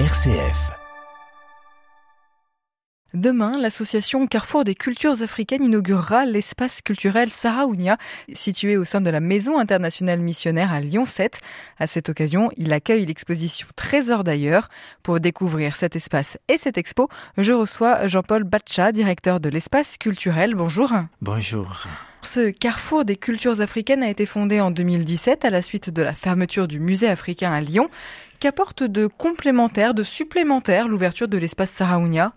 RCF. Demain, l'association Carrefour des cultures africaines inaugurera l'espace culturel Saraounia, situé au sein de la Maison internationale missionnaire à Lyon 7. À cette occasion, il accueille l'exposition Trésor d'ailleurs. Pour découvrir cet espace et cette expo, je reçois Jean-Paul Batcha, directeur de l'espace culturel. Bonjour. Bonjour. Ce carrefour des cultures africaines a été fondé en 2017 à la suite de la fermeture du musée africain à Lyon. Qu'apporte de complémentaire, de supplémentaire l'ouverture de l'espace Saraounia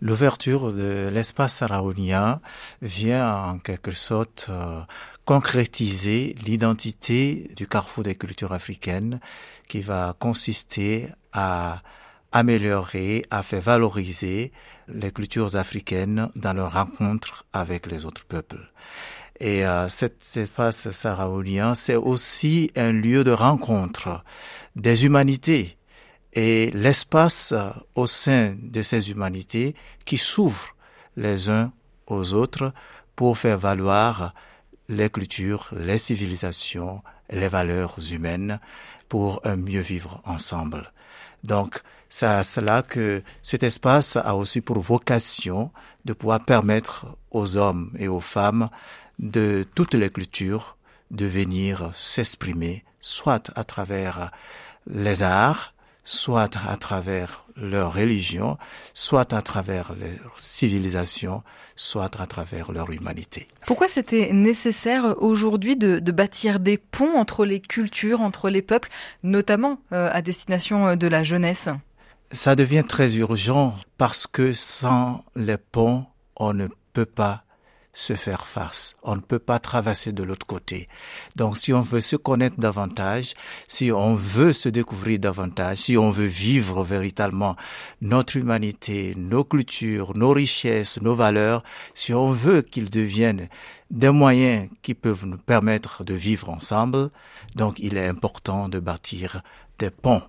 L'ouverture de l'espace Saraounia vient en quelque sorte euh, concrétiser l'identité du carrefour des cultures africaines qui va consister à améliorer, à faire valoriser les cultures africaines dans leur rencontre avec les autres peuples. Et euh, cet espace saraounien, c'est aussi un lieu de rencontre des humanités et l'espace au sein de ces humanités qui s'ouvrent les uns aux autres pour faire valoir les cultures, les civilisations, les valeurs humaines pour un mieux vivre ensemble. Donc, c'est à cela que cet espace a aussi pour vocation de pouvoir permettre aux hommes et aux femmes de toutes les cultures de venir s'exprimer, soit à travers les arts, soit à travers leur religion, soit à travers leur civilisation, soit à travers leur humanité. Pourquoi c'était nécessaire aujourd'hui de, bâtir des ponts entre les cultures, entre les peuples, notamment euh, à destination de la jeunesse? Ça devient très urgent parce que sans les ponts, on ne peut pas se faire face. On ne peut pas traverser de l'autre côté. Donc si on veut se connaître davantage, si on veut se découvrir davantage, si on veut vivre véritablement notre humanité, nos cultures, nos richesses, nos valeurs, si on veut qu'ils deviennent des moyens qui peuvent nous permettre de vivre ensemble, donc il est important de bâtir des ponts.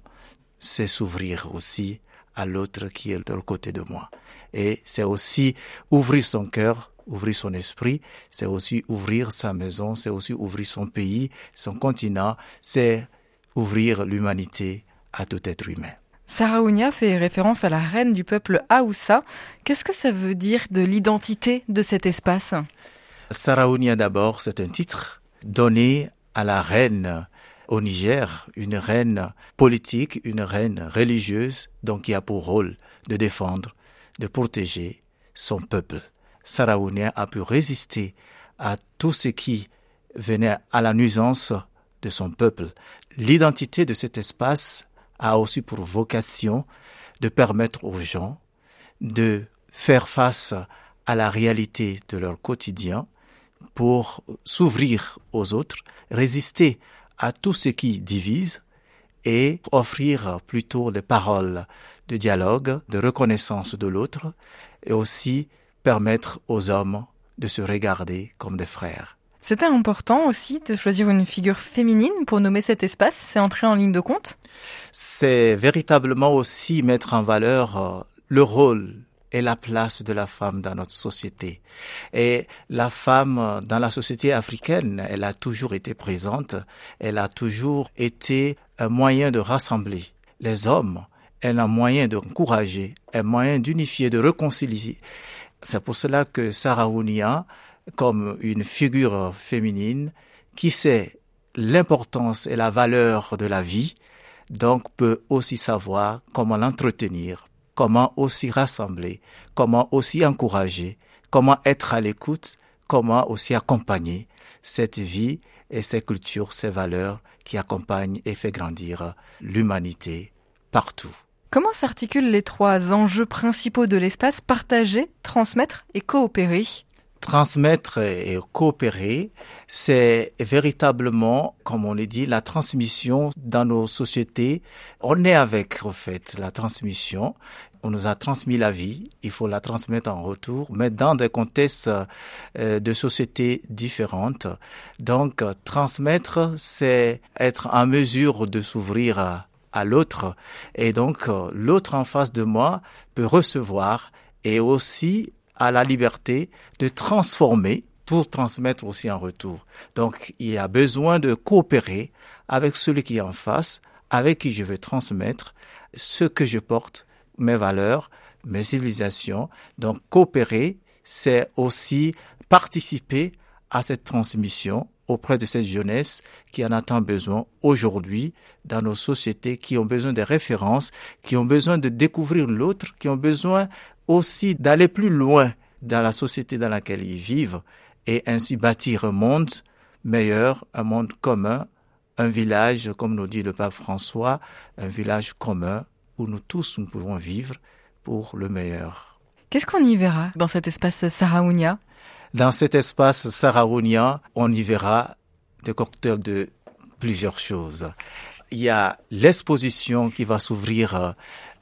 C'est s'ouvrir aussi à l'autre qui est de l'autre côté de moi. Et c'est aussi ouvrir son cœur ouvrir son esprit, c'est aussi ouvrir sa maison, c'est aussi ouvrir son pays, son continent, c'est ouvrir l'humanité à tout être humain. Saraounia fait référence à la reine du peuple Aoussa. Qu'est-ce que ça veut dire de l'identité de cet espace? Saraounia d'abord, c'est un titre donné à la reine au Niger, une reine politique, une reine religieuse, donc qui a pour rôle de défendre, de protéger son peuple. Saraounien a pu résister à tout ce qui venait à la nuisance de son peuple. L'identité de cet espace a aussi pour vocation de permettre aux gens de faire face à la réalité de leur quotidien pour s'ouvrir aux autres, résister à tout ce qui divise et offrir plutôt des paroles de dialogue, de reconnaissance de l'autre et aussi permettre aux hommes de se regarder comme des frères. C'était important aussi de choisir une figure féminine pour nommer cet espace. C'est entrer en ligne de compte? C'est véritablement aussi mettre en valeur euh, le rôle et la place de la femme dans notre société. Et la femme euh, dans la société africaine, elle a toujours été présente, elle a toujours été un moyen de rassembler les hommes, elle a un moyen d'encourager, un moyen d'unifier, de réconcilier. C'est pour cela que Sarah Ounia, comme une figure féminine qui sait l'importance et la valeur de la vie, donc peut aussi savoir comment l'entretenir, comment aussi rassembler, comment aussi encourager, comment être à l'écoute, comment aussi accompagner cette vie et ces cultures, ces valeurs qui accompagnent et fait grandir l'humanité partout. Comment s'articulent les trois enjeux principaux de l'espace partager, transmettre et coopérer? Transmettre et coopérer, c'est véritablement, comme on l'a dit, la transmission dans nos sociétés. On est avec, en fait, la transmission. On nous a transmis la vie, il faut la transmettre en retour, mais dans des contextes euh, de sociétés différentes. Donc, transmettre, c'est être en mesure de s'ouvrir à l'autre. Et donc, euh, l'autre en face de moi peut recevoir et aussi a la liberté de transformer pour transmettre aussi en retour. Donc, il y a besoin de coopérer avec celui qui est en face avec qui je vais transmettre ce que je porte, mes valeurs, mes civilisations. Donc coopérer, c'est aussi participer à cette transmission auprès de cette jeunesse qui en a tant besoin aujourd'hui dans nos sociétés, qui ont besoin de références, qui ont besoin de découvrir l'autre, qui ont besoin aussi d'aller plus loin dans la société dans laquelle ils vivent et ainsi bâtir un monde meilleur, un monde commun, un village, comme nous dit le pape François, un village commun où nous tous nous pouvons vivre pour le meilleur. Qu'est-ce qu'on y verra dans cet espace Saraounia Dans cet espace Saraounia, on y verra des cocktails de plusieurs choses. Il y a l'exposition qui va s'ouvrir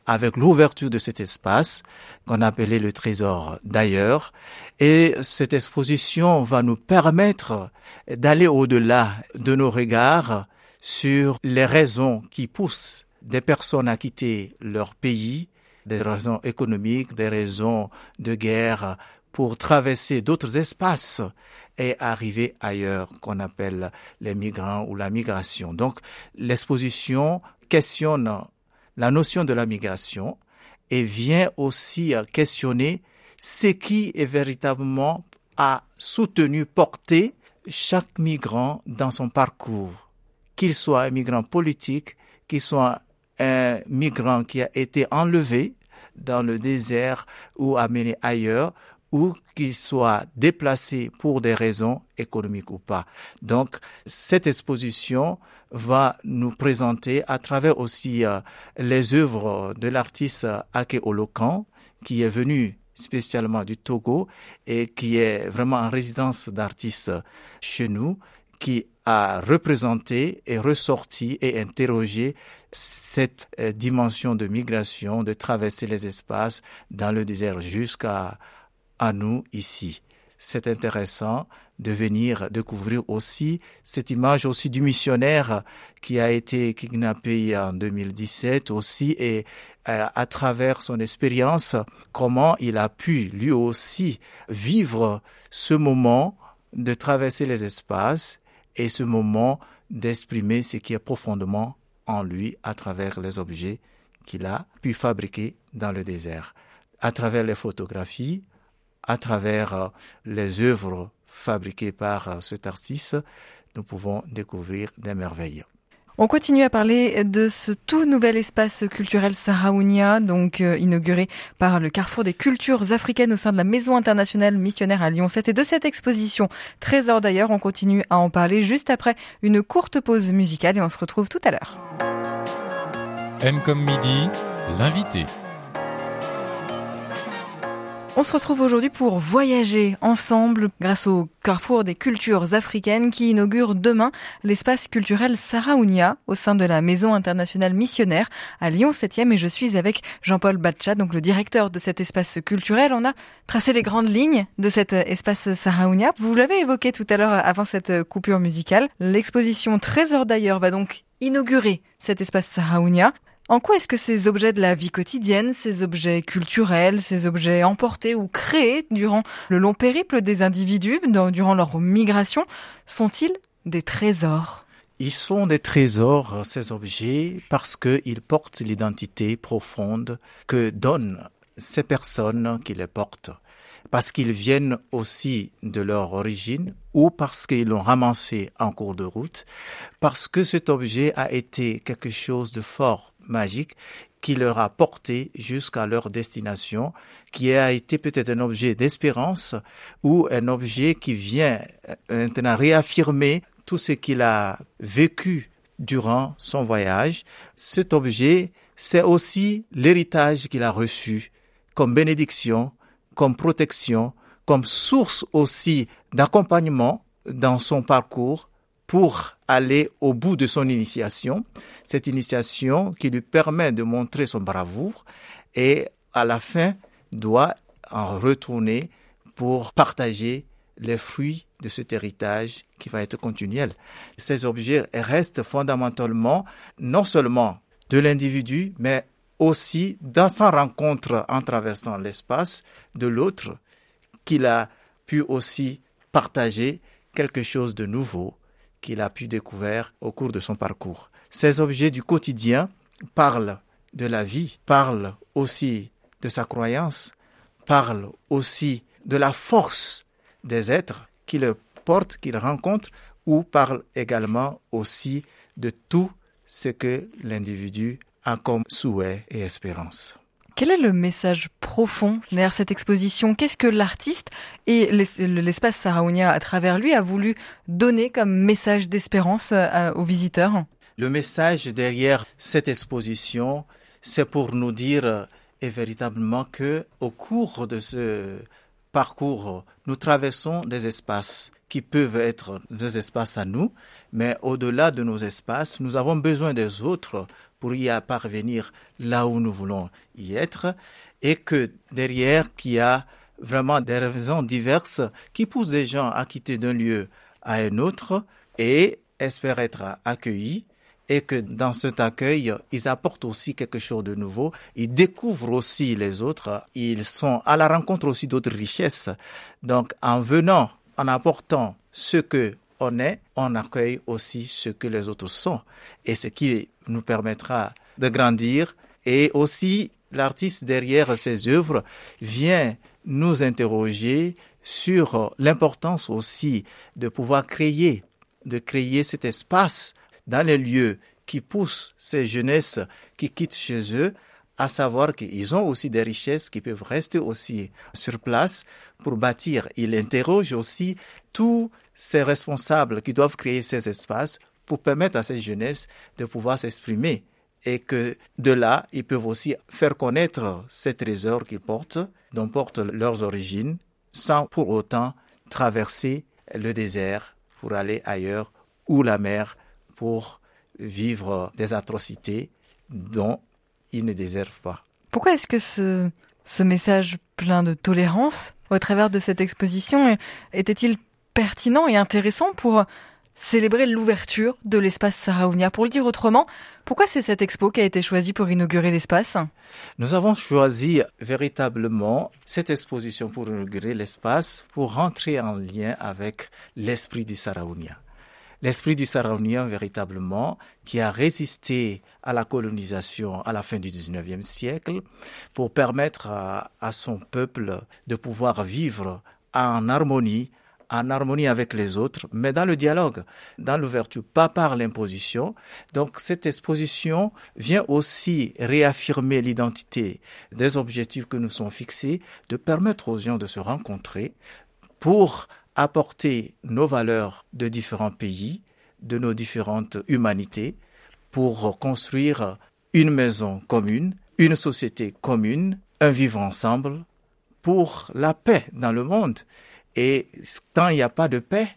avec l'ouverture de cet espace qu'on appelait le trésor d'ailleurs. Et cette exposition va nous permettre d'aller au-delà de nos regards sur les raisons qui poussent des personnes à quitter leur pays, des raisons économiques, des raisons de guerre, pour traverser d'autres espaces et arriver ailleurs qu'on appelle les migrants ou la migration. Donc l'exposition questionne la notion de la migration et vient aussi questionner ce qui est véritablement a soutenu, porté chaque migrant dans son parcours, qu'il soit un migrant politique, qu'il soit un migrant qui a été enlevé dans le désert ou amené ailleurs, ou qu'il soit déplacé pour des raisons économiques ou pas. Donc, cette exposition va nous présenter à travers aussi euh, les œuvres de l'artiste Ake Olokan, qui est venu spécialement du Togo et qui est vraiment en résidence d'artistes chez nous, qui a représenté et ressorti et interrogé cette euh, dimension de migration, de traverser les espaces dans le désert jusqu'à à nous ici. C'est intéressant de venir découvrir aussi cette image aussi du missionnaire qui a été kidnappé en 2017 aussi et euh, à, travers son expérience comment il a pu lui aussi vivre ce moment de traverser les espaces et ce moment d'exprimer ce qui est profondément en lui à travers les objets qu'il a pu fabriquer dans le désert. À travers les photographies, à travers euh, les œuvres fabriquées par euh, cet artiste, nous pouvons découvrir des merveilles. On continue à parler de ce tout nouvel espace culturel Saraounia, donc euh, inauguré par le Carrefour des cultures africaines au sein de la Maison internationale missionnaire à Lyon 7 et de cette exposition Trésor d'ailleurs. On continue à en parler juste après une courte pause musicale et on se retrouve tout à l'heure. M comme midi, l'invité. On se retrouve aujourd'hui pour voyager ensemble grâce au Carrefour des cultures africaines qui inaugure demain l'espace culturel Saraounia au sein de la Maison internationale missionnaire à Lyon 7e et je suis avec Jean-Paul Batcha, donc le directeur de cet espace culturel. On a tracé les grandes lignes de cet espace Saraounia. Vous l'avez évoqué tout à l'heure avant cette coupure musicale. L'exposition Trésor d'ailleurs va donc inaugurer cet espace Saraounia. En quoi est-ce que ces objets de la vie quotidienne, ces objets culturels, ces objets emportés ou créés durant le long périple des individus, durant leur migration, sont-ils des trésors? Ils sont des trésors, ces objets, parce qu'ils portent l'identité profonde que donnent ces personnes qui les portent. Parce qu'ils viennent aussi de leur origine ou parce qu'ils l'ont ramassé en cours de route, parce que cet objet a été quelque chose de fort magique qui leur a porté jusqu'à leur destination, qui a été peut-être un objet d'espérance ou un objet qui vient euh, maintenant réaffirmer tout ce qu'il a vécu durant son voyage. Cet objet, c'est aussi l'héritage qu'il a reçu comme bénédiction, comme protection, comme source aussi d'accompagnement dans son parcours pour aller au bout de son initiation, cette initiation qui lui permet de montrer son bravoure et à la fin doit en retourner pour partager les fruits de cet héritage qui va être continuel. Ces objets restent fondamentalement non seulement de l'individu, mais aussi dans sa rencontre en traversant l'espace de l'autre, qu'il a pu aussi partager quelque chose de nouveau qu'il a pu découvrir au cours de son parcours. ces objets du quotidien parlent de la vie, parlent aussi de sa croyance, parlent aussi de la force des êtres qui le portent, qu'il rencontre, ou parlent également aussi de tout ce que l'individu a comme souhait et espérance. Quel est le message profond derrière cette exposition? Qu'est-ce que l'artiste et l'espace Saraounia à travers lui a voulu donner comme message d'espérance euh, aux visiteurs? Le message derrière cette exposition, c'est pour nous dire et véritablement que au cours de ce parcours, nous traversons des espaces qui peuvent être des espaces à nous, mais au-delà de nos espaces, nous avons besoin des autres pour y parvenir là où nous voulons y être, et que derrière, qu'il y a vraiment des raisons diverses qui poussent des gens à quitter d'un lieu à un autre et espèrent être accueillis et que dans cet accueil, ils apportent aussi quelque chose de nouveau, ils découvrent aussi les autres, ils sont à la rencontre aussi d'autres richesses. Donc en venant, en apportant ce que on est, on accueille aussi ce que les autres sont. Et ce qui nous permettra de grandir. Et aussi l'artiste derrière ses œuvres vient nous interroger sur l'importance aussi de pouvoir créer, de créer cet espace dans les lieux qui poussent ces jeunesses qui quittent chez eux, à savoir qu'ils ont aussi des richesses qui peuvent rester aussi sur place pour bâtir. Il interroge aussi tous ces responsables qui doivent créer ces espaces pour permettre à ces jeunesses de pouvoir s'exprimer et que de là, ils peuvent aussi faire connaître ces trésors qu'ils portent, dont portent leurs origines, sans pour autant traverser le désert pour aller ailleurs ou la mer pour vivre des atrocités dont ils ne déservent pas. Pourquoi est-ce que ce, ce message plein de tolérance au travers de cette exposition était-il pertinent et intéressant pour célébrer l'ouverture de l'espace Saraounia. Pour le dire autrement, pourquoi c'est cette expo qui a été choisie pour inaugurer l'espace? Nous avons choisi véritablement cette exposition pour inaugurer l'espace pour rentrer en lien avec l'esprit du Saraounia l'esprit du Saraunien véritablement, qui a résisté à la colonisation à la fin du 19e siècle pour permettre à, son peuple de pouvoir vivre en harmonie en harmonie avec les autres, mais dans le dialogue, dans l'ouverture, pas par l'imposition. Donc cette exposition vient aussi réaffirmer l'identité des objectifs que nous sommes fixés, de permettre aux gens de se rencontrer pour apporter nos valeurs de différents pays, de nos différentes humanités, pour construire une maison commune, une société commune, un vivre ensemble, pour la paix dans le monde. Et tant il n'y a pas de paix,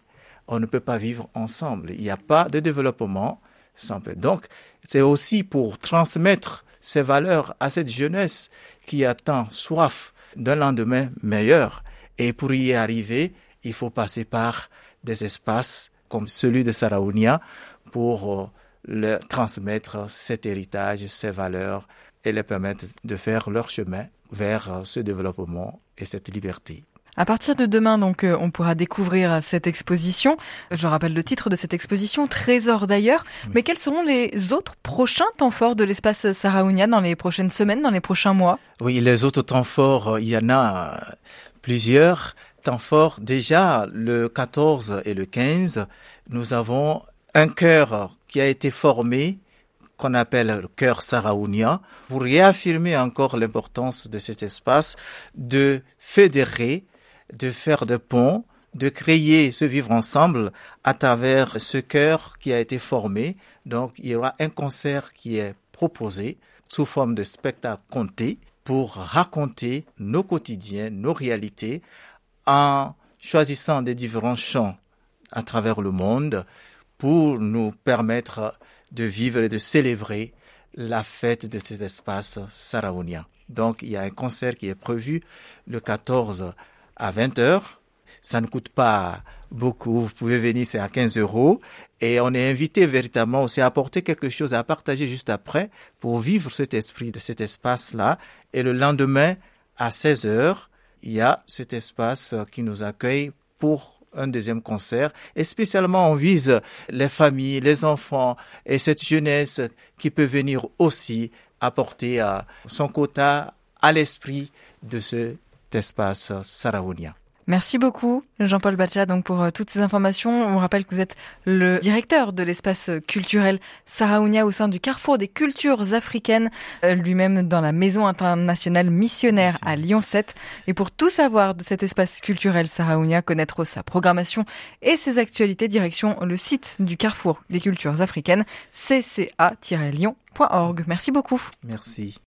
on ne peut pas vivre ensemble. Il n'y a pas de développement sans paix. Donc, c'est aussi pour transmettre ces valeurs à cette jeunesse qui a tant soif d'un lendemain meilleur. Et pour y arriver, il faut passer par des espaces comme celui de Saraounia pour euh, le transmettre cet héritage, ces valeurs et les permettre de faire leur chemin vers euh, ce développement et cette liberté. À partir de demain, donc, euh, on pourra découvrir cette exposition. Je rappelle le titre de cette exposition, Trésor d'ailleurs. Mais quels seront les autres prochains temps forts de l'espace Saraounia dans les prochaines semaines, dans les prochains mois? Oui, les autres temps forts, il y en a plusieurs temps fort, déjà le 14 et le 15, nous avons un chœur qui a été formé qu'on appelle le cœur Saraounia, pour réaffirmer encore l'importance de cet espace, de fédérer, de faire des ponts, de créer ce vivre ensemble à travers ce chœur qui a été formé. Donc il y aura un concert qui est proposé sous forme de spectacle compté pour raconter nos quotidiens, nos réalités en choisissant des différents chants à travers le monde pour nous permettre de vivre et de célébrer la fête de cet espace saraounien. Donc, il y a un concert qui est prévu le 14 à 20 heures. Ça ne coûte pas beaucoup. Vous pouvez venir, c'est à 15 euros. Et on est invité véritablement aussi à apporter quelque chose à partager juste après pour vivre cet esprit de cet espace-là. Et le lendemain, à 16 heures, il y a cet espace qui nous accueille pour un deuxième concert. Et spécialement, on vise les familles, les enfants et cette jeunesse qui peut venir aussi apporter son quota à l'esprit de cet espace saraounien. Merci beaucoup, Jean-Paul Bacha, donc pour euh, toutes ces informations. On rappelle que vous êtes le directeur de l'espace culturel Saraounia au sein du Carrefour des cultures africaines, euh, lui-même dans la Maison internationale missionnaire à Lyon 7. Et pour tout savoir de cet espace culturel Saraounia, connaître sa programmation et ses actualités, direction le site du Carrefour des cultures africaines, cca-lyon.org. Merci beaucoup. Merci.